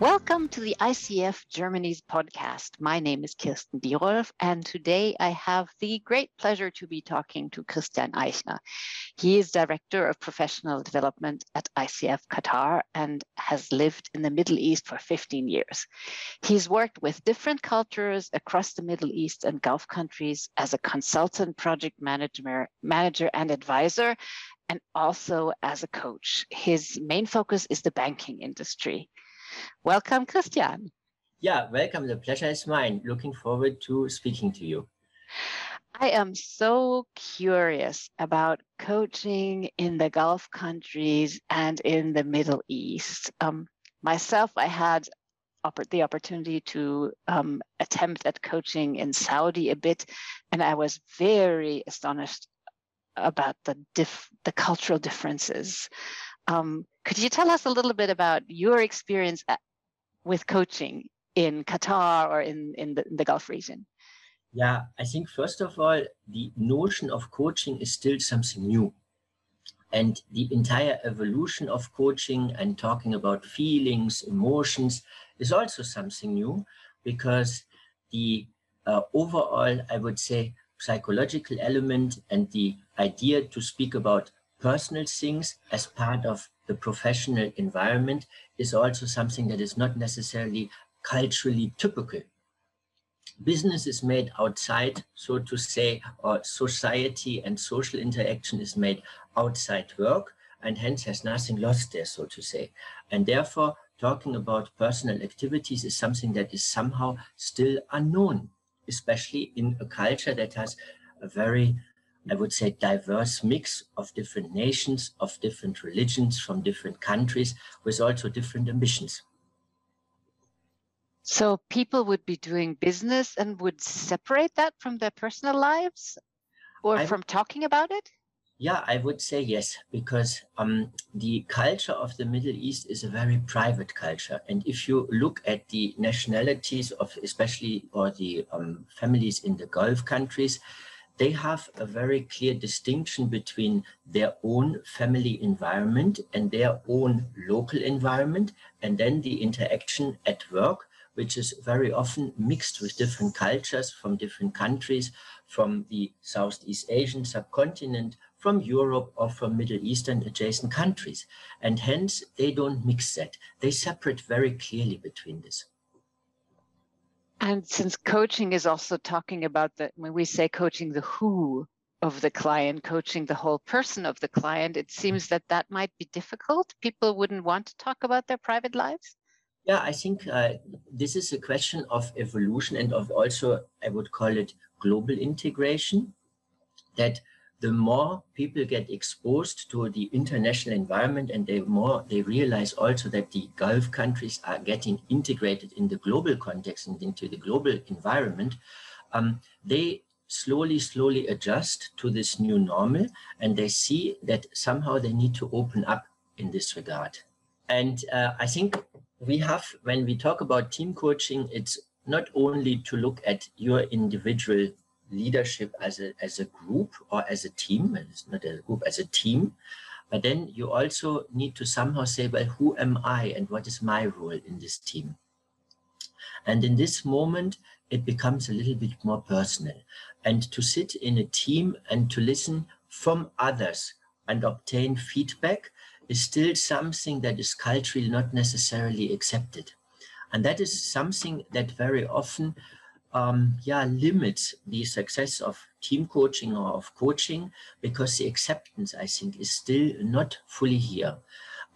Welcome to the ICF Germany's podcast. My name is Kirsten Birolf, and today I have the great pleasure to be talking to Christian Eichner. He is Director of Professional Development at ICF Qatar and has lived in the Middle East for 15 years. He's worked with different cultures across the Middle East and Gulf countries as a consultant, project manager, manager and advisor, and also as a coach. His main focus is the banking industry. Welcome, Christian. Yeah, welcome. The pleasure is mine. Looking forward to speaking to you. I am so curious about coaching in the Gulf countries and in the Middle East. Um, myself, I had the opportunity to um, attempt at coaching in Saudi a bit, and I was very astonished about the dif- the cultural differences. Um, could you tell us a little bit about your experience at, with coaching in Qatar or in, in the, in the Gulf region? Yeah, I think first of all, the notion of coaching is still something new. And the entire evolution of coaching and talking about feelings, emotions is also something new because the uh, overall, I would say, psychological element and the idea to speak about personal things as part of the professional environment is also something that is not necessarily culturally typical. Business is made outside, so to say, or society and social interaction is made outside work and hence has nothing lost there, so to say. And therefore, talking about personal activities is something that is somehow still unknown, especially in a culture that has a very I would say, diverse mix of different nations, of different religions from different countries, with also different ambitions. So people would be doing business and would separate that from their personal lives or I, from talking about it? Yeah, I would say yes, because um, the culture of the Middle East is a very private culture. And if you look at the nationalities of especially or the um, families in the Gulf countries, they have a very clear distinction between their own family environment and their own local environment, and then the interaction at work, which is very often mixed with different cultures from different countries, from the Southeast Asian subcontinent, from Europe or from Middle Eastern adjacent countries. And hence, they don't mix that. They separate very clearly between this. And since coaching is also talking about that, when we say coaching the who of the client, coaching the whole person of the client, it seems that that might be difficult. People wouldn't want to talk about their private lives. Yeah, I think uh, this is a question of evolution and of also, I would call it global integration. That the more people get exposed to the international environment and the more they realize also that the Gulf countries are getting integrated in the global context and into the global environment, um, they slowly, slowly adjust to this new normal and they see that somehow they need to open up in this regard. And uh, I think we have, when we talk about team coaching, it's not only to look at your individual leadership as a as a group or as a team it's not as a group as a team but then you also need to somehow say well who am i and what is my role in this team? And in this moment it becomes a little bit more personal. And to sit in a team and to listen from others and obtain feedback is still something that is culturally not necessarily accepted and that is something that very often um, yeah, limits the success of team coaching or of coaching because the acceptance, I think, is still not fully here,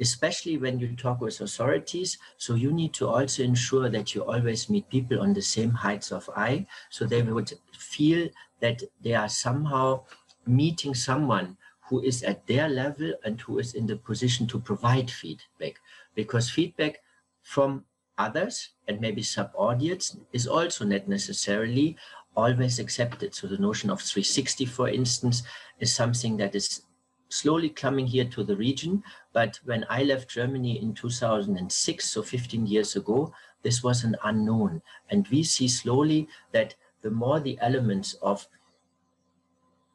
especially when you talk with authorities. So you need to also ensure that you always meet people on the same heights of eye, so they would feel that they are somehow meeting someone who is at their level and who is in the position to provide feedback because feedback from others and maybe subordinates is also not necessarily always accepted. So the notion of 360, for instance, is something that is slowly coming here to the region. But when I left Germany in 2006, so 15 years ago, this was an unknown. And we see slowly that the more the elements of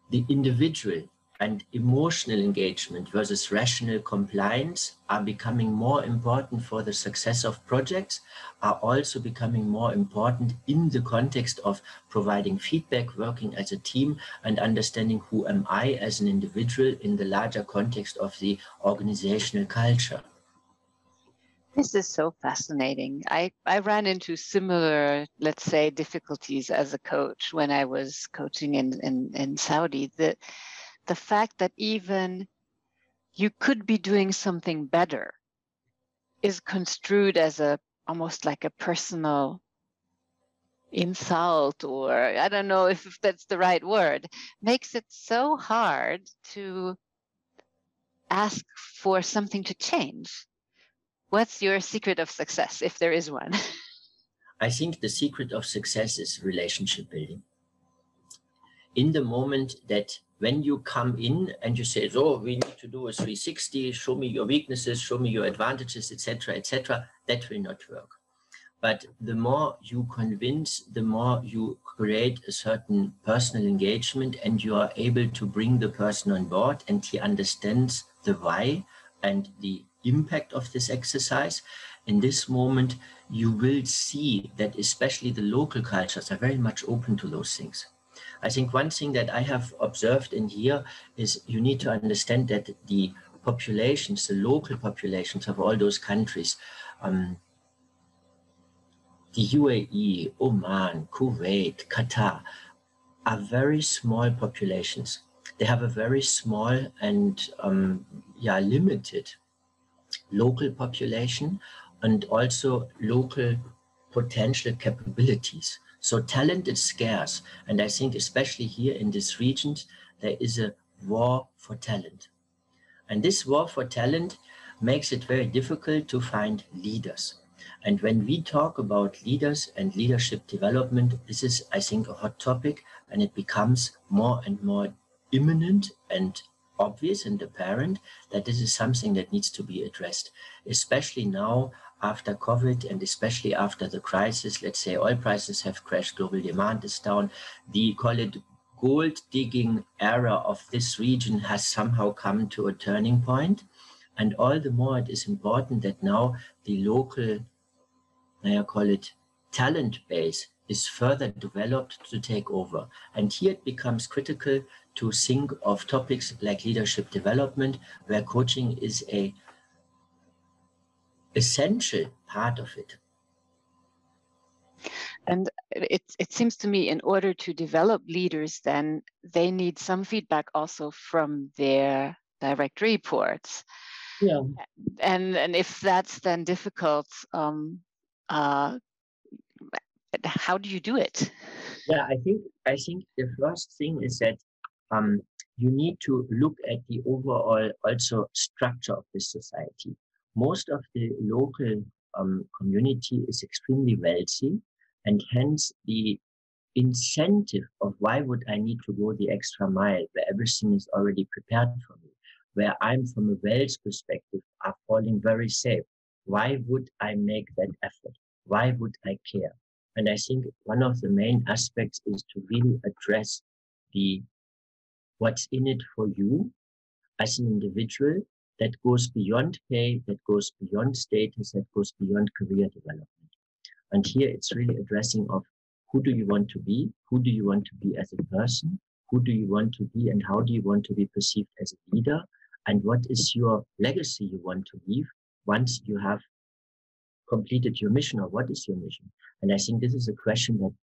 the individual and emotional engagement versus rational compliance are becoming more important for the success of projects, are also becoming more important in the context of providing feedback, working as a team, and understanding who am I as an individual in the larger context of the organizational culture. This is so fascinating. I, I ran into similar, let's say, difficulties as a coach when I was coaching in, in, in Saudi. The, the fact that even you could be doing something better is construed as a almost like a personal insult or I don't know if that's the right word, makes it so hard to ask for something to change What's your secret of success, if there is one? I think the secret of success is relationship building. In the moment that when you come in and you say, "Oh, we need to do a 360, show me your weaknesses, show me your advantages, etc., etc., that will not work. But the more you convince, the more you create a certain personal engagement and you are able to bring the person on board and he understands the why and the impact of this exercise. In this moment, you will see that especially the local cultures are very much open to those things. I think one thing that I have observed in here is you need to understand that the populations, the local populations of all those countries, um, the UAE, Oman, Kuwait, Qatar, are very small populations. They have a very small and um, yeah, limited local population and also local potential capabilities. So talent is scarce. And I think especially here in this region, there is a war for talent. And this war for talent makes it very difficult to find leaders. And when we talk about leaders and leadership development, this is, I think, a hot topic and it becomes more and more imminent and obvious and apparent that this is something that needs to be addressed, especially now after COVID and especially after the crisis. Let's say oil prices have crashed, global demand is down. The call it gold digging era of this region has somehow come to a turning point. And all the more it is important that now the local, I call it talent base is further developed to take over. And here it becomes critical to think of topics like leadership development, where coaching is a essential part of it. And it, it seems to me in order to develop leaders, then they need some feedback also from their direct reports. Yeah. And, and if that's then difficult, um, uh, how do you do it? Yeah, I think I think the first thing is that um, you need to look at the overall also structure of this society. Most of the local um, community is extremely wealthy, and hence the incentive of why would I need to go the extra mile where everything is already prepared for me, where I'm from a wealth perspective are falling very safe. Why would I make that effort? Why would I care? And I think one of the main aspects is to really address the what's in it for you as an individual that goes beyond pay, that goes beyond status, that goes beyond career development. And here it's really addressing of who do you want to be? Who do you want to be as a person? Who do you want to be and how do you want to be perceived as a leader? And what is your legacy you want to leave once you have completed your mission or what is your mission? And I think this is a question that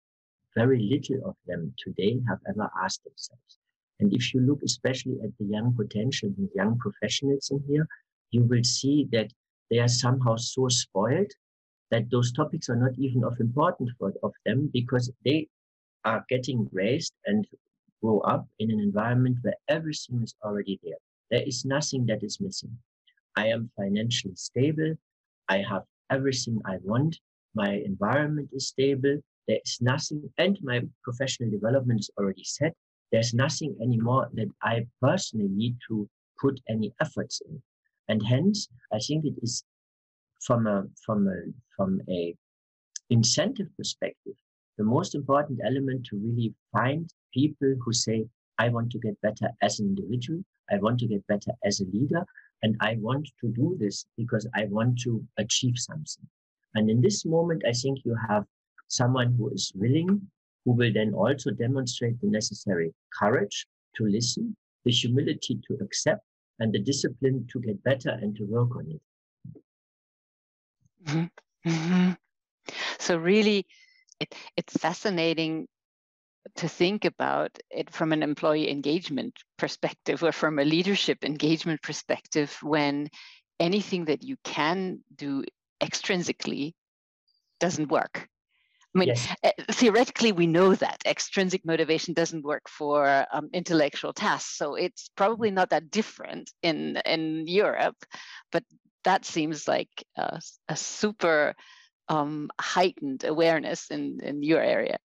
very little of them today have ever asked themselves. And if you look especially at the young potential and young professionals in here, you will see that they are somehow so spoiled that those topics are not even of importance for of them because they are getting raised and grow up in an environment where everything is already there. There is nothing that is missing. I am financially stable. I have everything I want. My environment is stable. There is nothing, and my professional development is already set there's nothing anymore that I personally need to put any efforts in. And hence, I think it is from a, from a, from a incentive perspective, the most important element to really find people who say, I want to get better as an individual. I want to get better as a leader. And I want to do this because I want to achieve something. And in this moment, I think you have someone who is willing, who will then also demonstrate the necessary courage to listen, the humility to accept, and the discipline to get better and to work on it. Mm-hmm. Mm-hmm. So, really, it, it's fascinating to think about it from an employee engagement perspective or from a leadership engagement perspective when anything that you can do extrinsically doesn't work. I mean, yes. Eh, theoretically, we know that extrinsic motivation doesn't work for um, intellectual tasks. So it's probably not that different in in Europe, but that seems like a, a super um, heightened awareness in in your area.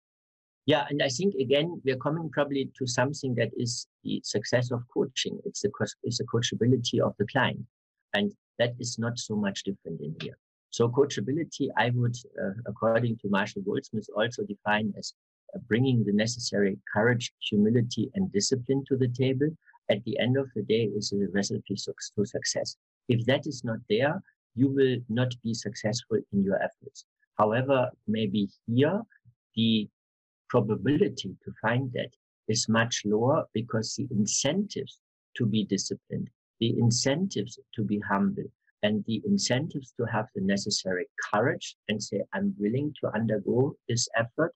Yeah, and I think again we're coming probably to something that is the success of coaching. It's the it's the coachability of the client, and that is not so much different in here. So coachability, I would, uh, according to Marshall Goldsmith, also define as uh, bringing the necessary courage, humility, and discipline to the table. At the end of the day, is a recipe to success. If that is not there, you will not be successful in your efforts. However, maybe here the probability to find that is much lower because the incentives to be disciplined, the incentives to be humble, and the incentives to have the necessary courage and say, I'm willing to undergo this effort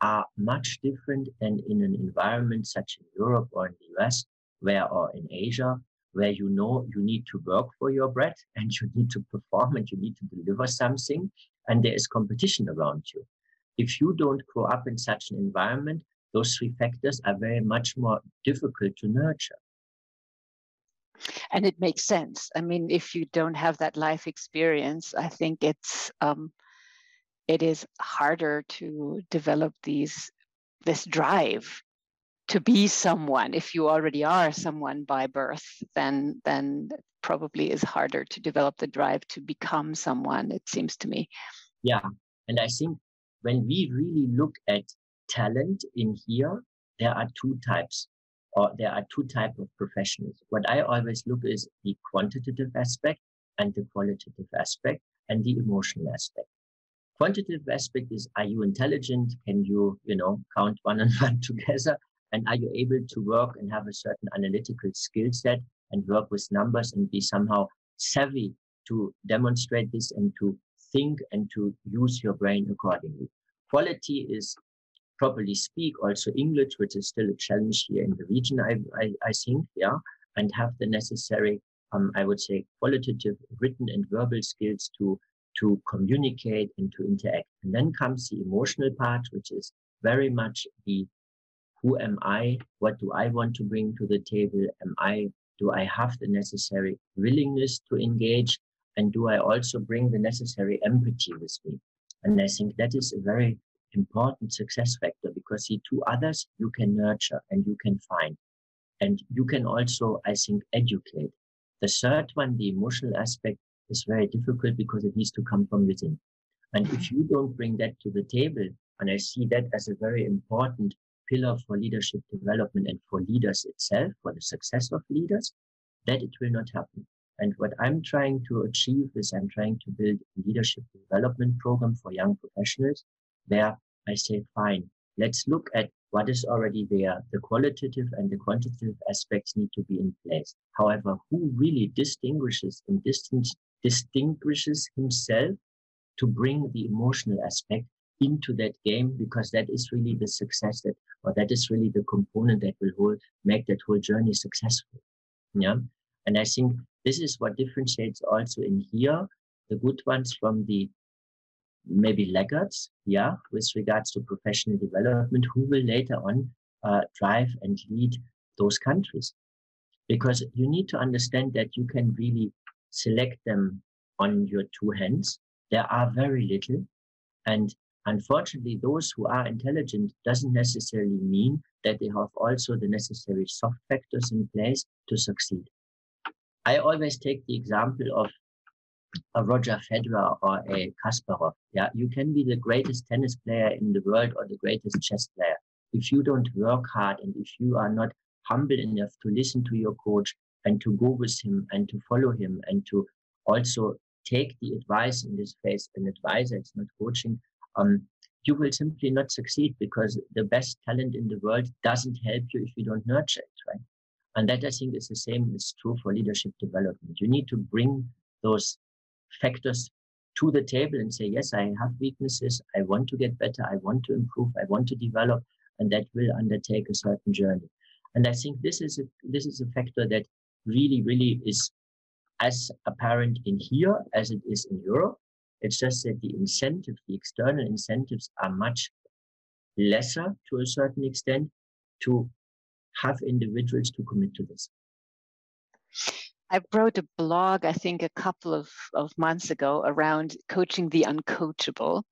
are much different than in an environment such in Europe or in the US, where or in Asia, where you know you need to work for your bread and you need to perform and you need to deliver something, and there is competition around you. If you don't grow up in such an environment, those three factors are very much more difficult to nurture. And it makes sense. I mean, if you don't have that life experience, I think it's um, it is harder to develop these this drive to be someone. If you already are someone by birth then then probably is harder to develop the drive to become someone it seems to me. Yeah and i think when we really look at talent in here, there are two types or there are two types of professionals. What I always look is the quantitative aspect and the qualitative aspect and the emotional aspect. Quantitative aspect is, are you intelligent? Can you, you know, count one and one together? And are you able to work and have a certain analytical skill set and work with numbers and be somehow savvy to demonstrate this and to think and to use your brain accordingly. Quality is properly speak also English, which is still a challenge here in the region, I, I, I think, yeah, and have the necessary, um, I would say, qualitative written and verbal skills to to communicate and to interact. And then comes the emotional part, which is very much the who am I? What do I want to bring to the table? Am I do I have the necessary willingness to engage? And do I also bring the necessary empathy with me? And I think that is a very important success factor because the two others you can nurture and you can find. And you can also, I think, educate. The third one, the emotional aspect, is very difficult because it needs to come from within. And if you don't bring that to the table, and I see that as a very important pillar for leadership development and for leaders itself, for the success of leaders, that it will not happen. And what I'm trying to achieve is I'm trying to build a leadership development program for young professionals where I say, fine, let's look at what is already there. The qualitative and the quantitative aspects need to be in place. However, who really distinguishes and distance, distinguishes himself to bring the emotional aspect into that game because that is really the success that or that is really the component that will hold, make that whole journey successful. Yeah. And I think this is what differentiates also in here the good ones from the maybe laggards, yeah, with regards to professional development, who will later on uh, drive and lead those countries. Because you need to understand that you can really select them on your two hands. There are very little. And unfortunately, those who are intelligent doesn't necessarily mean that they have also the necessary soft factors in place to succeed. I always take the example of a Roger Federer or a Kasparov. Yeah, you can be the greatest tennis player in the world or the greatest chess player. if you don't work hard and if you are not humble enough to listen to your coach and to go with him and to follow him and to also take the advice in this phase, an advisor, it's not coaching, um, you will simply not succeed because the best talent in the world doesn't help you if you don't nurture it, right? And that I think is the same is true for leadership development. You need to bring those factors to the table and say, yes, I have weaknesses. I want to get better. I want to improve. I want to develop. And that will undertake a certain journey. And I think this is a, this is a factor that really, really is as apparent in here as it is in Europe. It's just that the incentives, the external incentives are much lesser to a certain extent to have individuals to commit to this. I wrote a blog, I think, a couple of, of months ago around coaching the uncoachable.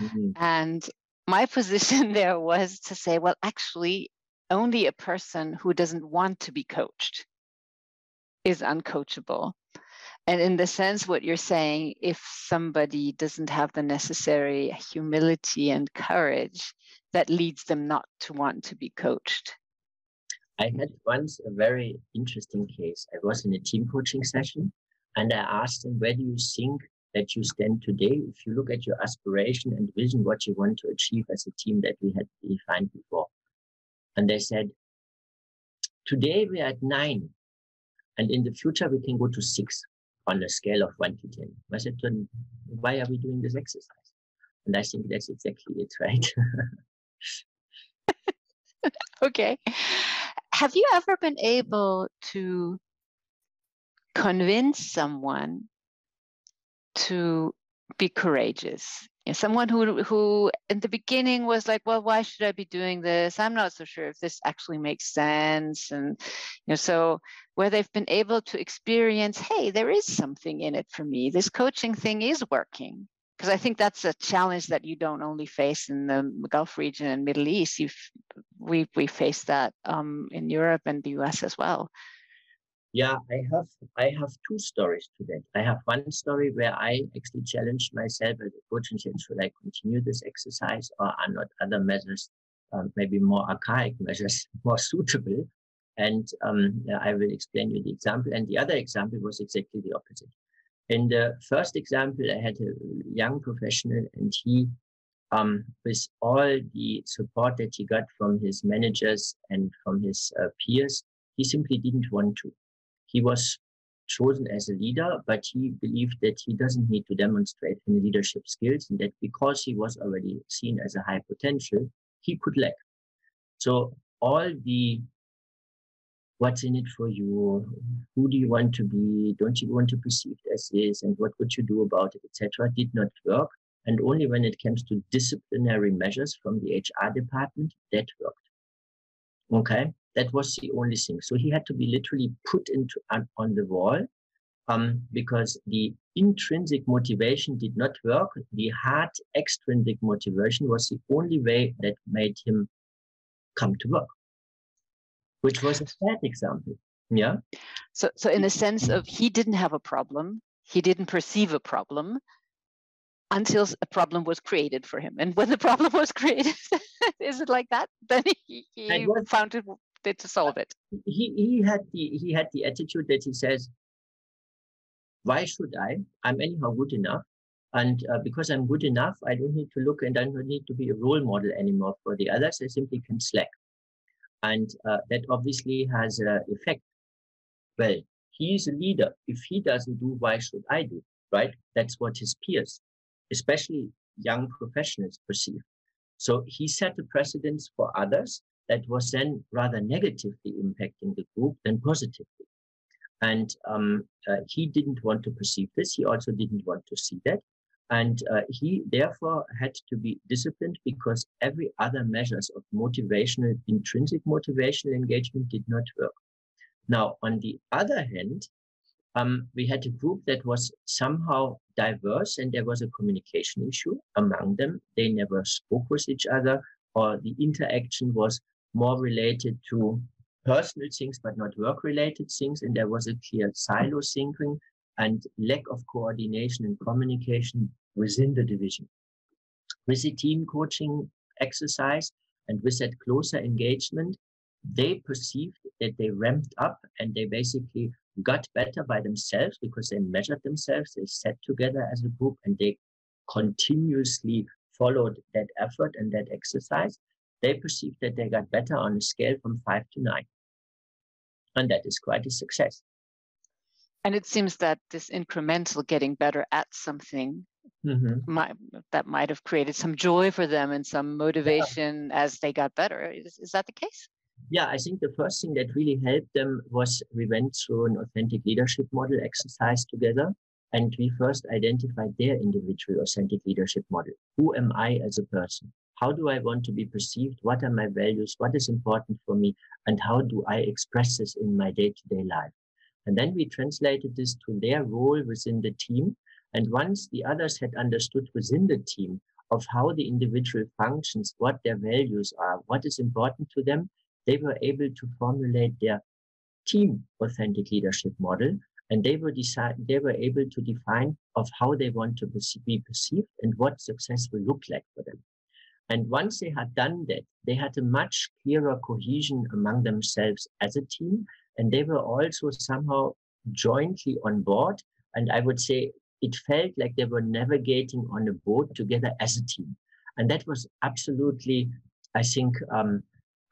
Mm-hmm. And my position there was to say, well, actually, only a person who doesn't want to be coached is uncoachable. And in the sense, what you're saying, if somebody doesn't have the necessary humility and courage, that leads them not to want to be coached. I had once a very interesting case. I was in a team coaching session and I asked them, Where do you think that you stand today? If you look at your aspiration and vision, what you want to achieve as a team that we had defined before. And they said, Today we are at nine, and in the future we can go to six on a scale of one to 10. I said why are we doing this exercise? And I think that's exactly it, right? okay. Have you ever been able to convince someone to be courageous? Someone who who in the beginning was like well why should i be doing this? I'm not so sure if this actually makes sense. And you know so where they've been able to experience hey there is something in it for me. This coaching thing is working. Because i think that's a challenge that you don't only face in the gulf region and middle east. You've we we face that um, in europe and the us as well yeah, I have I have two stories to that. I have one story where I actually challenged myself as a coach and said, should I continue this exercise or are not other measures, um, maybe more archaic measures, more suitable? And um, I will explain you the example. And the other example was exactly the opposite. In the first example, I had a young professional and he, um, with all the support that he got from his managers and from his uh, peers, he simply didn't want to he was chosen as a leader, but he believed that he doesn't need to demonstrate any leadership skills and that because he was already seen as a high potential, he could lack. So all the what's in it for you, who do you want to be, don't you want to be perceived as this, and what would you do about it, etc., did not work. And only when it comes to disciplinary measures from the HR department, that worked. Okay. That was the only thing. So he had to be literally put into on the wall um, because the intrinsic motivation did not work. The hard extrinsic motivation was the only way that made him come to work, which was a sad example. Yeah. So, so in the sense of he didn't have a problem, he didn't perceive a problem until a problem was created for him. And when the problem was created, is it like that? Then he, he found it to solve it? He he had the he had the attitude that he says, "Why should I? I'm anyhow good enough, and uh, because I'm good enough, I don't need to look and I don't need to be a role model anymore for the others. I simply can slack, and uh, that obviously has an effect. Well, he is a leader. If he doesn't do, why should I do? Right? That's what his peers, especially young professionals, perceive. So he set a precedence for others that was then rather negatively impacting the group than positively. And um, uh, he didn't want to perceive this. He also didn't want to see that. And uh, he therefore had to be disciplined because every other measures of motivational, intrinsic motivational engagement did not work. Now, on the other hand, um, we had a group that was somehow diverse and there was a communication issue among them. They never spoke with each other or the interaction was more related to personal things, but not work related things. And there was a clear silo thinking and lack of coordination and communication within the division. With the team coaching exercise, And with that closer engagement, they perceived that they ramped up and they basically got better by themselves because they measured themselves, they sat together as a group and they continuously followed that effort and that exercise. They perceived that they got better on a scale from five to nine. And that is quite a success. And it seems that this incremental getting better at something mm-hmm. might, that might have created some joy for them and some motivation yeah. as they got better. Is, is that the case? Yeah, I think the first thing that really helped them was we went through an authentic leadership model exercise together and we first identified their individual authentic leadership model. Who am I as a person? How do I want to be perceived? What are my values? What is important for me? And how do I express this in my day to day life? And then we translated this to their role within the team. And once the others had understood within the team of how the individual functions, what their values are, what is important to them, they were able to formulate their team authentic leadership model and they were decide they were able to define of how they want to be perceived and what success will look like for them. And once they had done that they had a much clearer cohesion among themselves as a team and they were also somehow jointly on board and i would say it felt like they were navigating on a boat together as a team. And that was absolutely i think um,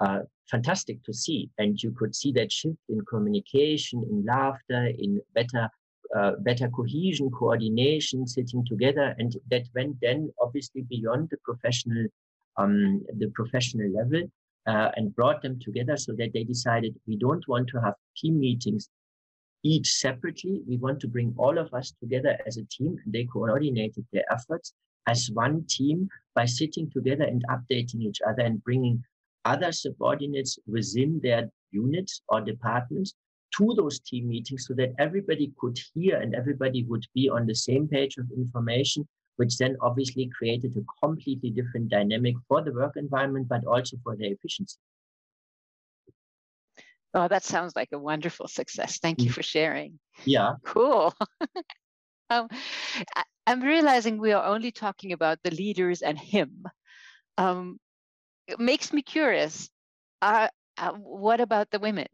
uh, fantastic to see. And you could see that shift in communication, in laughter, in better uh, better cohesion, coordination, sitting together, and that went then obviously beyond the professional um, the professional level uh, and brought them together so that they decided we don't want to have team meetings each separately. We want to bring all of us together as a team. And they coordinated their efforts as one team by sitting together and updating each other and bringing other subordinates within their units or departments to those team meetings so that everybody could hear and everybody would be on the same page of information, which then obviously created a completely different dynamic for the work environment, but also for their efficiency. Oh, that sounds like a wonderful success. Thank you mm. for sharing. Yeah. Cool. um, I, am realizing we are only talking about the leaders and him. Um, it makes me curious. Uh, uh, what about the women?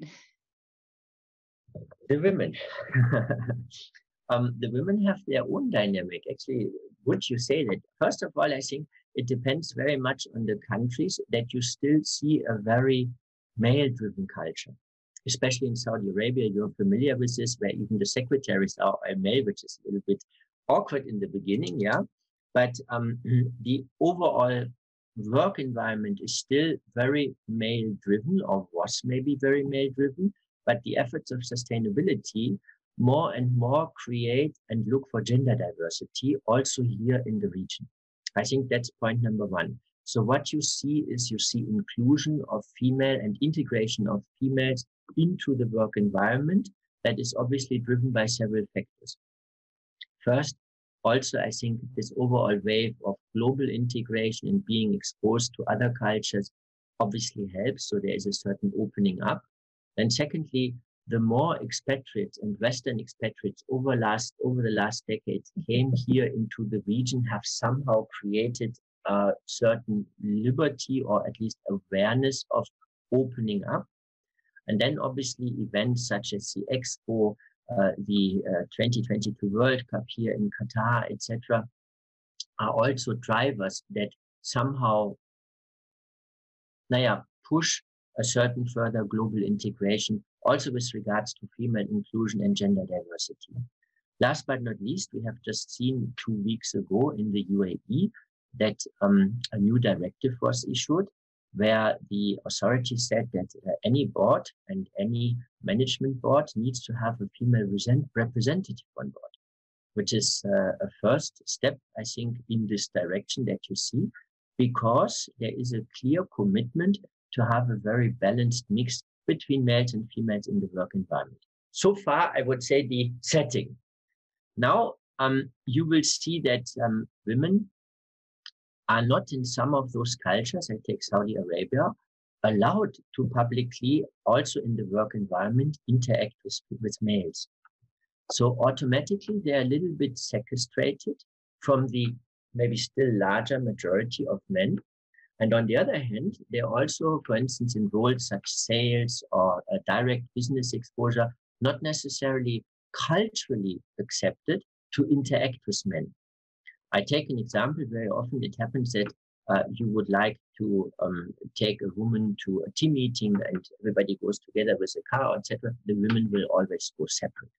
The women. um, the women have their own dynamic. Actually, would you say that? First of all, I think it depends very much on the countries that you still see a very male-driven culture. Especially in Saudi Arabia, you're familiar with this, where even the secretaries are male, which is a little bit awkward in the beginning, yeah. But um, the overall work environment is still very male driven or was maybe very male driven, but the efforts of sustainability more and more create and look for gender diversity also here in the region. I think that's point number one. So what you see is you see inclusion of female and integration of females into the work environment that is obviously driven by several factors. First, also, I think this overall wave of global integration and being exposed to other cultures obviously helps. So there is a certain opening up. And secondly, the more expatriates and Western expatriates over last over the last decades came here into the region have somehow created a certain liberty or at least awareness of opening up. And then obviously events such as the Expo the uh, 2022 World Cup here in Qatar, etc., are also drivers that somehow, naja, push a certain further global integration, also with regards to female inclusion and gender diversity. Last but not least, we have just seen two weeks ago in the UAE that um, a new directive was issued where the authority said that uh, any board and any management board needs to have a female representative on board, which is uh, a first step, I think, in this direction that you see, because there is a clear commitment to have a very balanced mix between males and females in the work environment. So far, I would say the setting. Now, um, you will see that um, women are not in some of those cultures, I take Saudi Arabia, allowed to publicly, also in the work environment, interact with, with males. So automatically they're a little bit sequestrated from the maybe still larger majority of men. And on the other hand, they also, for instance, enrolled such sales or direct business exposure, not necessarily culturally accepted to interact with men. I take an example. Very often it happens that uh, you would like to um, take a woman to a team meeting and everybody goes together with a car, etc. The women will always go separate.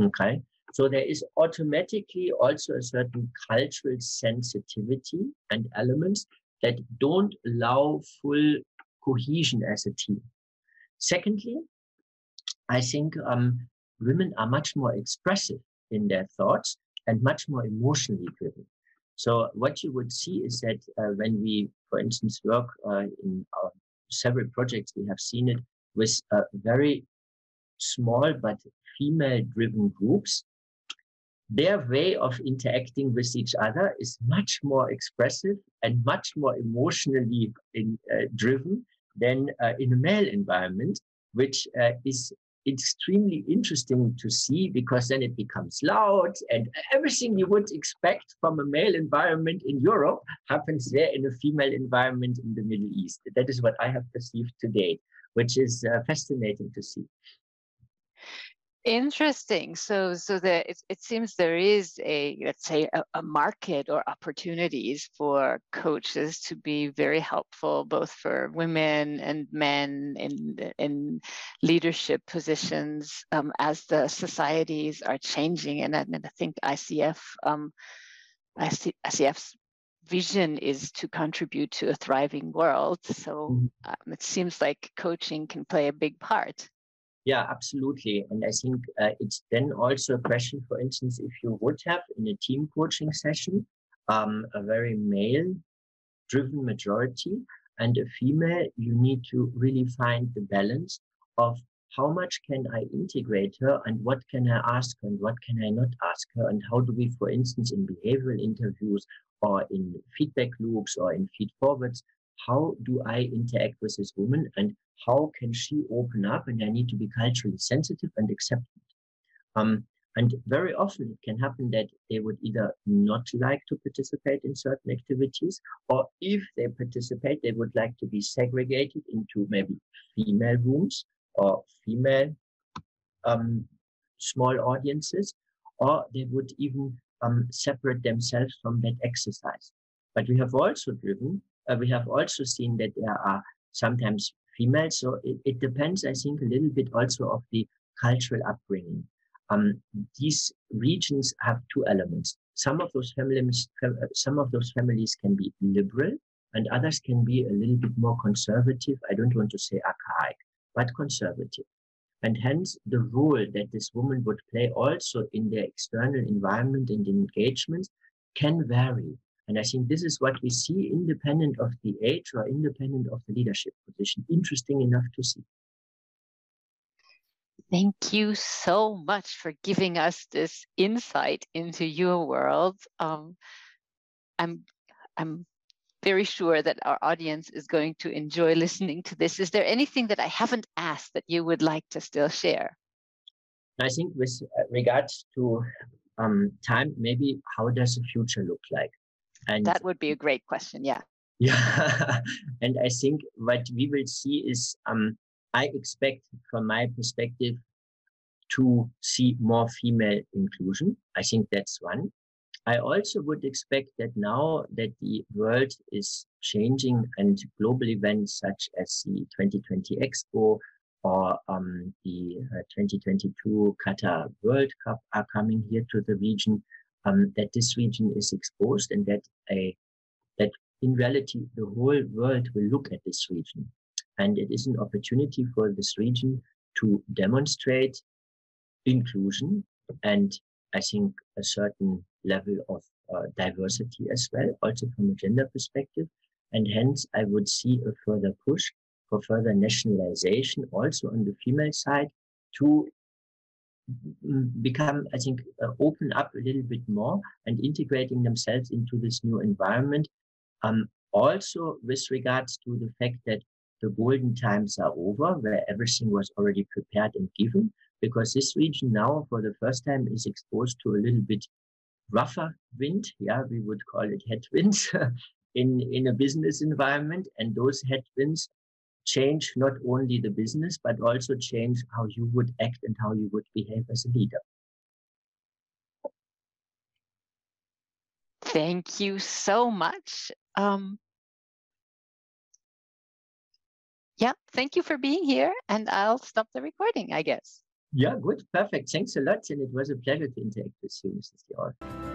Okay. So there is automatically also a certain cultural sensitivity and elements that don't allow full cohesion as a team. Secondly, I think um, women are much more expressive in their thoughts and much more emotionally driven. So what you would see is that uh, when we, for instance, work uh, in several projects, we have seen it with uh, very small but female-driven groups their way of interacting with each other is much more expressive and much more emotionally in, uh, driven than uh, in a male environment, which is extremely interesting to see because then it becomes loud and everything you would expect from a male environment in Europe happens there in a female environment in the Middle East. That is what I have perceived today, which is uh, fascinating to see. Interesting. So, so that it, it seems there is a, let's say, a, a, market or opportunities for coaches to be very helpful, both for women and men in in leadership positions um, as the societies are changing. And, and I think ICF, um, ICF's vision is to contribute to a thriving world. So mm-hmm. um, it seems like coaching can play a big part. Yeah, absolutely. And I think uh, it's then also a question, for instance, if you would have in a team coaching session um, a very male driven majority and a female, you need to really find the balance of how much can I integrate her and what can I ask her and what can I not ask her and how do we, for instance, in behavioral interviews or in feedback loops or in feed forwards, how do I interact with this woman and how can she open up? And I need to be culturally sensitive and accept it. Um, and very often it can happen that they would either not like to participate in certain activities, or if they participate, they would like to be segregated into maybe female rooms or female um, small audiences, or they would even um, separate themselves from that exercise. But we have also driven, uh, we have also seen that there are sometimes female. So it, it depends, I think, a little bit also of the cultural upbringing. Um, these regions have two elements. Some of those families, some of those families can be liberal, and others can be a little bit more conservative. I don't want to say archaic, but conservative. And hence, the role that this woman would play also in their external environment and engagement can vary. And I think this is what we see independent of the age or independent of the leadership position. Interesting enough to see. Thank you so much for giving us this insight into your world. Um, I'm, I'm very sure that our audience is going to enjoy listening to this. Is there anything that I haven't asked that you would like to still share? I think with uh, regards to um, time, maybe how does the future look like? And that would be a great question. Yeah. Yeah. and I think what we will see is um, I expect from my perspective to see more female inclusion. I think that's one. I also would expect that now that the world is changing and global events such as the 2020 Expo or um, the uh, 2022 Qatar World Cup are coming here to the region, um, that this region is exposed and that a that in reality the whole world will look at this region. And it is an opportunity for this region to demonstrate inclusion and i think a certain level of uh, diversity as well also from a gender perspective. And hence i would see a further push for further nationalization also on the female side to become, I think, uh, open up a little bit more and integrating themselves into this new environment. Um, also, with regards to the fact that the golden times are over, where everything was already prepared and given, because this region now, for the first time, is exposed to a little bit rougher wind. Yeah, we would call it headwinds. in, in a business environment. And those headwinds change not only the business, but also change how you would act and how you would behave as a leader. Thank you so much. Um, yeah, thank you for being here, and I'll stop the recording, I guess. Yeah, good, perfect. Thanks a lot, and it was a pleasure to interact with you, Mrs. Dior.